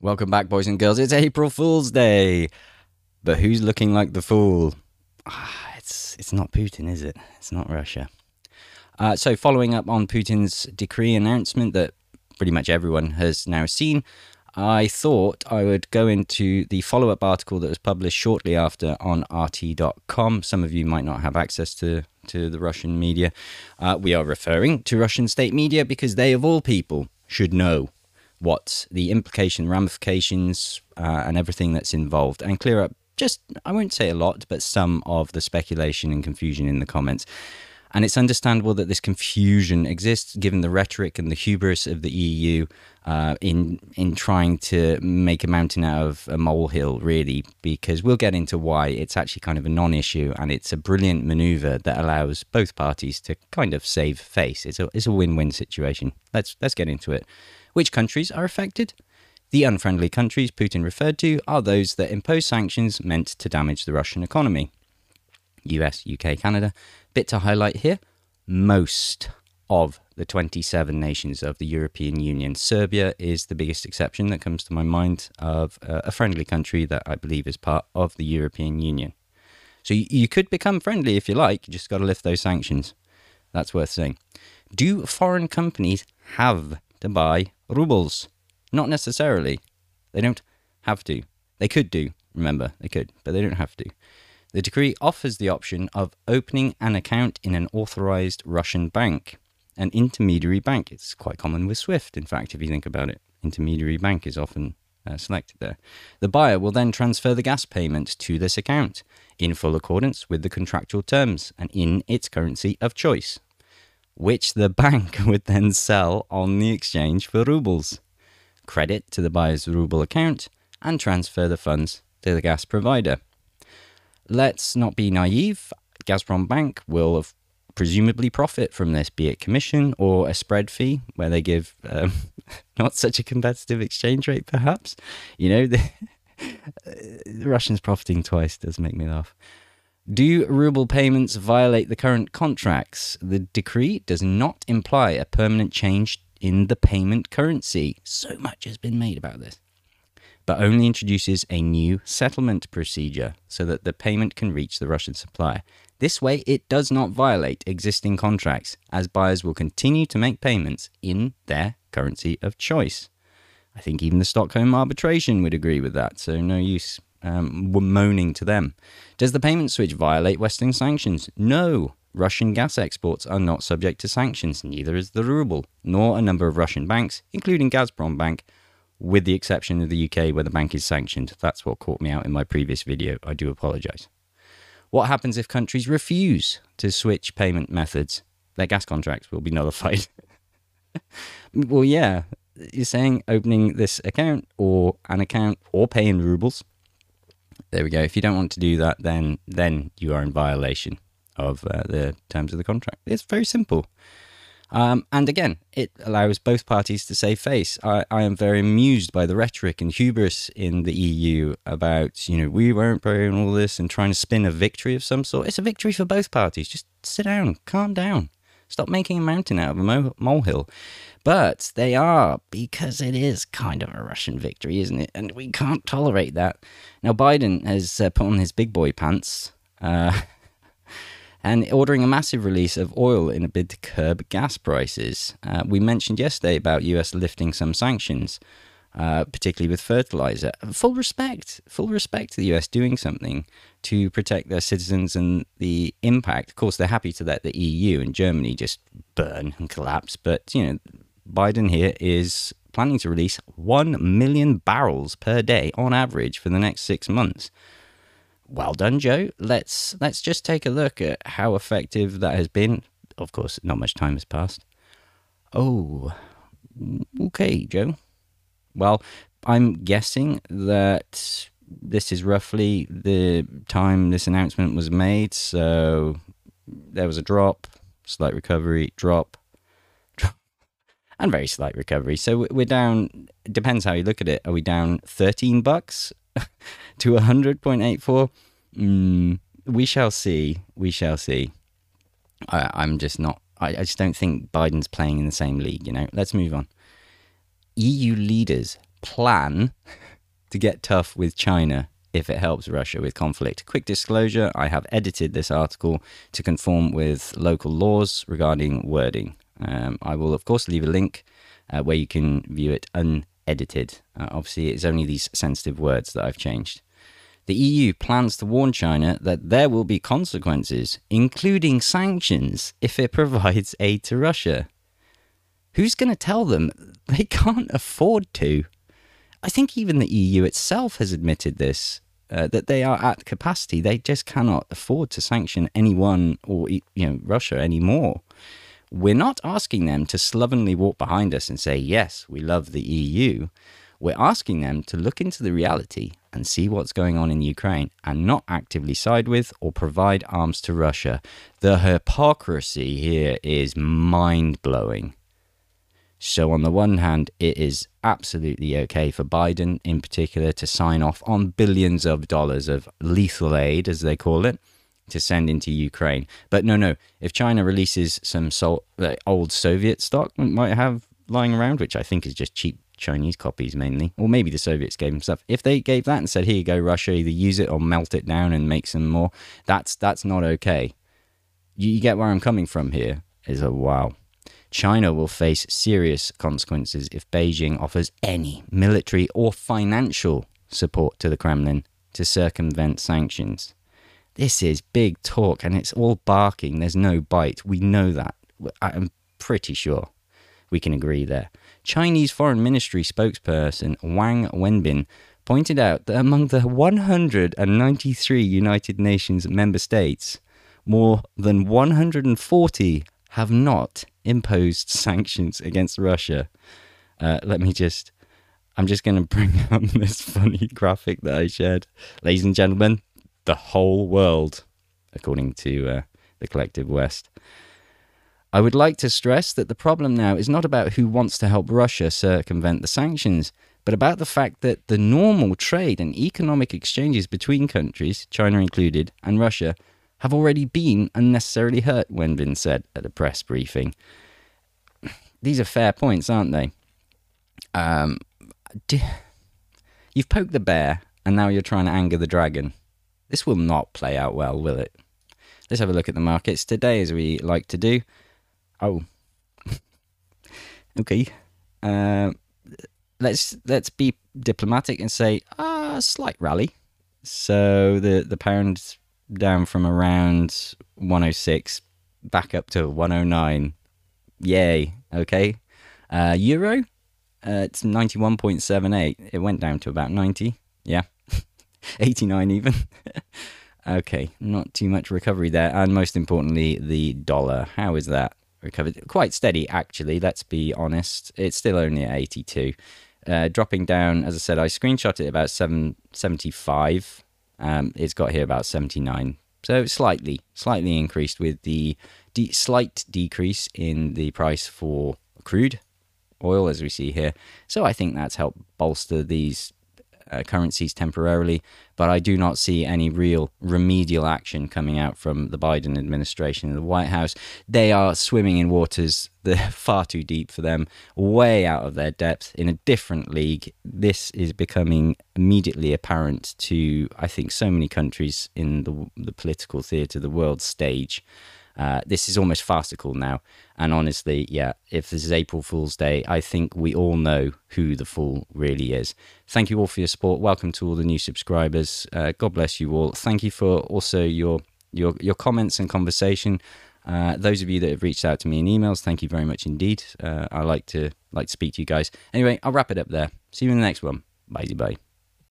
Welcome back, boys and girls. It's April Fool's Day. But who's looking like the fool? Ah, it's, it's not Putin, is it? It's not Russia. Uh, so, following up on Putin's decree announcement that pretty much everyone has now seen, I thought I would go into the follow up article that was published shortly after on RT.com. Some of you might not have access to, to the Russian media. Uh, we are referring to Russian state media because they, of all people, should know what the implication, ramifications, uh, and everything that's involved, and clear up just, I won't say a lot, but some of the speculation and confusion in the comments. And it's understandable that this confusion exists given the rhetoric and the hubris of the EU uh, in in trying to make a mountain out of a molehill, really, because we'll get into why it's actually kind of a non-issue and it's a brilliant maneuver that allows both parties to kind of save face. It's a it's a win-win situation. Let's let's get into it. Which countries are affected? The unfriendly countries Putin referred to are those that impose sanctions meant to damage the Russian economy. US, UK, Canada. Bit to highlight here most of the 27 nations of the European Union. Serbia is the biggest exception that comes to my mind of uh, a friendly country that I believe is part of the European Union. So you, you could become friendly if you like, you just got to lift those sanctions. That's worth saying. Do foreign companies have to buy rubles. Not necessarily. They don't have to. They could do, remember, they could, but they don't have to. The decree offers the option of opening an account in an authorized Russian bank, an intermediary bank. It's quite common with SWIFT, in fact, if you think about it. Intermediary bank is often uh, selected there. The buyer will then transfer the gas payment to this account in full accordance with the contractual terms and in its currency of choice which the bank would then sell on the exchange for rubles, credit to the buyer's ruble account, and transfer the funds to the gas provider. Let's not be naive. Gazprom Bank will have presumably profit from this, be it commission or a spread fee, where they give um, not such a competitive exchange rate, perhaps. You know, the, the Russians profiting twice does make me laugh. Do ruble payments violate the current contracts? The decree does not imply a permanent change in the payment currency. So much has been made about this. But only introduces a new settlement procedure so that the payment can reach the Russian supplier. This way, it does not violate existing contracts, as buyers will continue to make payments in their currency of choice. I think even the Stockholm arbitration would agree with that, so no use um, moaning to them. Does the payment switch violate Western sanctions? No. Russian gas exports are not subject to sanctions, neither is the ruble, nor a number of Russian banks, including Gazprom Bank, with the exception of the UK where the bank is sanctioned. That's what caught me out in my previous video. I do apologise. What happens if countries refuse to switch payment methods? Their gas contracts will be nullified. well, yeah, you're saying opening this account or an account or paying in rubles there we go. If you don't want to do that, then then you are in violation of uh, the terms of the contract. It's very simple. Um, and again, it allows both parties to save face. I, I, am very amused by the rhetoric and hubris in the EU about, you know, we weren't paying all this and trying to spin a victory of some sort. It's a victory for both parties. Just sit down, calm down. Stop making a mountain out of a molehill. But they are, because it is kind of a Russian victory, isn't it? And we can't tolerate that. Now, Biden has uh, put on his big boy pants uh, and ordering a massive release of oil in a bid to curb gas prices. Uh, we mentioned yesterday about US lifting some sanctions. Uh, particularly with fertilizer. Full respect, full respect to the US doing something to protect their citizens and the impact. Of course, they're happy to let the EU and Germany just burn and collapse, but you know, Biden here is planning to release 1 million barrels per day on average for the next 6 months. Well done, Joe. Let's let's just take a look at how effective that has been. Of course, not much time has passed. Oh, okay, Joe. Well, I'm guessing that this is roughly the time this announcement was made. So there was a drop, slight recovery, drop, drop, and very slight recovery. So we're down. Depends how you look at it. Are we down 13 bucks to 100.84? Mm, we shall see. We shall see. I, I'm just not. I, I just don't think Biden's playing in the same league. You know. Let's move on. EU leaders plan to get tough with China if it helps Russia with conflict. Quick disclosure I have edited this article to conform with local laws regarding wording. Um, I will, of course, leave a link uh, where you can view it unedited. Uh, obviously, it's only these sensitive words that I've changed. The EU plans to warn China that there will be consequences, including sanctions, if it provides aid to Russia. Who's going to tell them they can't afford to? I think even the EU itself has admitted this uh, that they are at capacity. They just cannot afford to sanction anyone or you know Russia anymore. We're not asking them to slovenly walk behind us and say, "Yes, we love the EU." We're asking them to look into the reality and see what's going on in Ukraine and not actively side with or provide arms to Russia. The hypocrisy here is mind blowing. So, on the one hand, it is absolutely okay for Biden in particular to sign off on billions of dollars of lethal aid, as they call it, to send into Ukraine. But no, no, if China releases some so- uh, old Soviet stock we might have lying around, which I think is just cheap Chinese copies mainly, or maybe the Soviets gave them stuff. If they gave that and said, "Here you go, Russia, either use it or melt it down and make some more," that's that's not okay. You, you get where I'm coming from here. Is a wow. China will face serious consequences if Beijing offers any military or financial support to the Kremlin to circumvent sanctions. This is big talk and it's all barking. There's no bite. We know that. I'm pretty sure we can agree there. Chinese Foreign Ministry spokesperson Wang Wenbin pointed out that among the 193 United Nations member states, more than 140 have not imposed sanctions against Russia. Uh, let me just, I'm just going to bring up this funny graphic that I shared. Ladies and gentlemen, the whole world, according to uh, the Collective West. I would like to stress that the problem now is not about who wants to help Russia circumvent the sanctions, but about the fact that the normal trade and economic exchanges between countries, China included, and Russia have already been unnecessarily hurt, Wenbin said at a press briefing. These are fair points, aren't they? Um, you've poked the bear, and now you're trying to anger the dragon. This will not play out well, will it? Let's have a look at the markets today, as we like to do. Oh, okay. Uh, let's let's be diplomatic and say a uh, slight rally. So the the pound down from around 106 back up to 109. Yay. Okay. Uh, Euro, uh, it's 91.78. It went down to about 90. Yeah. 89 even. okay. Not too much recovery there. And most importantly, the dollar. How is that recovered? Quite steady, actually. Let's be honest. It's still only at 82. Uh, dropping down, as I said, I screenshot it about 775 um, it's got here about 79. So slightly, slightly increased with the de- slight decrease in the price for crude oil, as we see here. So I think that's helped bolster these uh, currencies temporarily, but I do not see any real remedial action coming out from the Biden administration and the White House. They are swimming in waters that are far too deep for them, way out of their depth in a different league. This is becoming immediately apparent to, I think, so many countries in the, the political theatre, the world stage. Uh, this is almost farcical now. And honestly, yeah, if this is April Fool's Day, I think we all know who the fool really is. Thank you all for your support. Welcome to all the new subscribers. Uh, God bless you all. Thank you for also your your your comments and conversation. Uh, those of you that have reached out to me in emails, thank you very much indeed. Uh, I like to like to speak to you guys. Anyway, I'll wrap it up there. See you in the next one. Bye bye.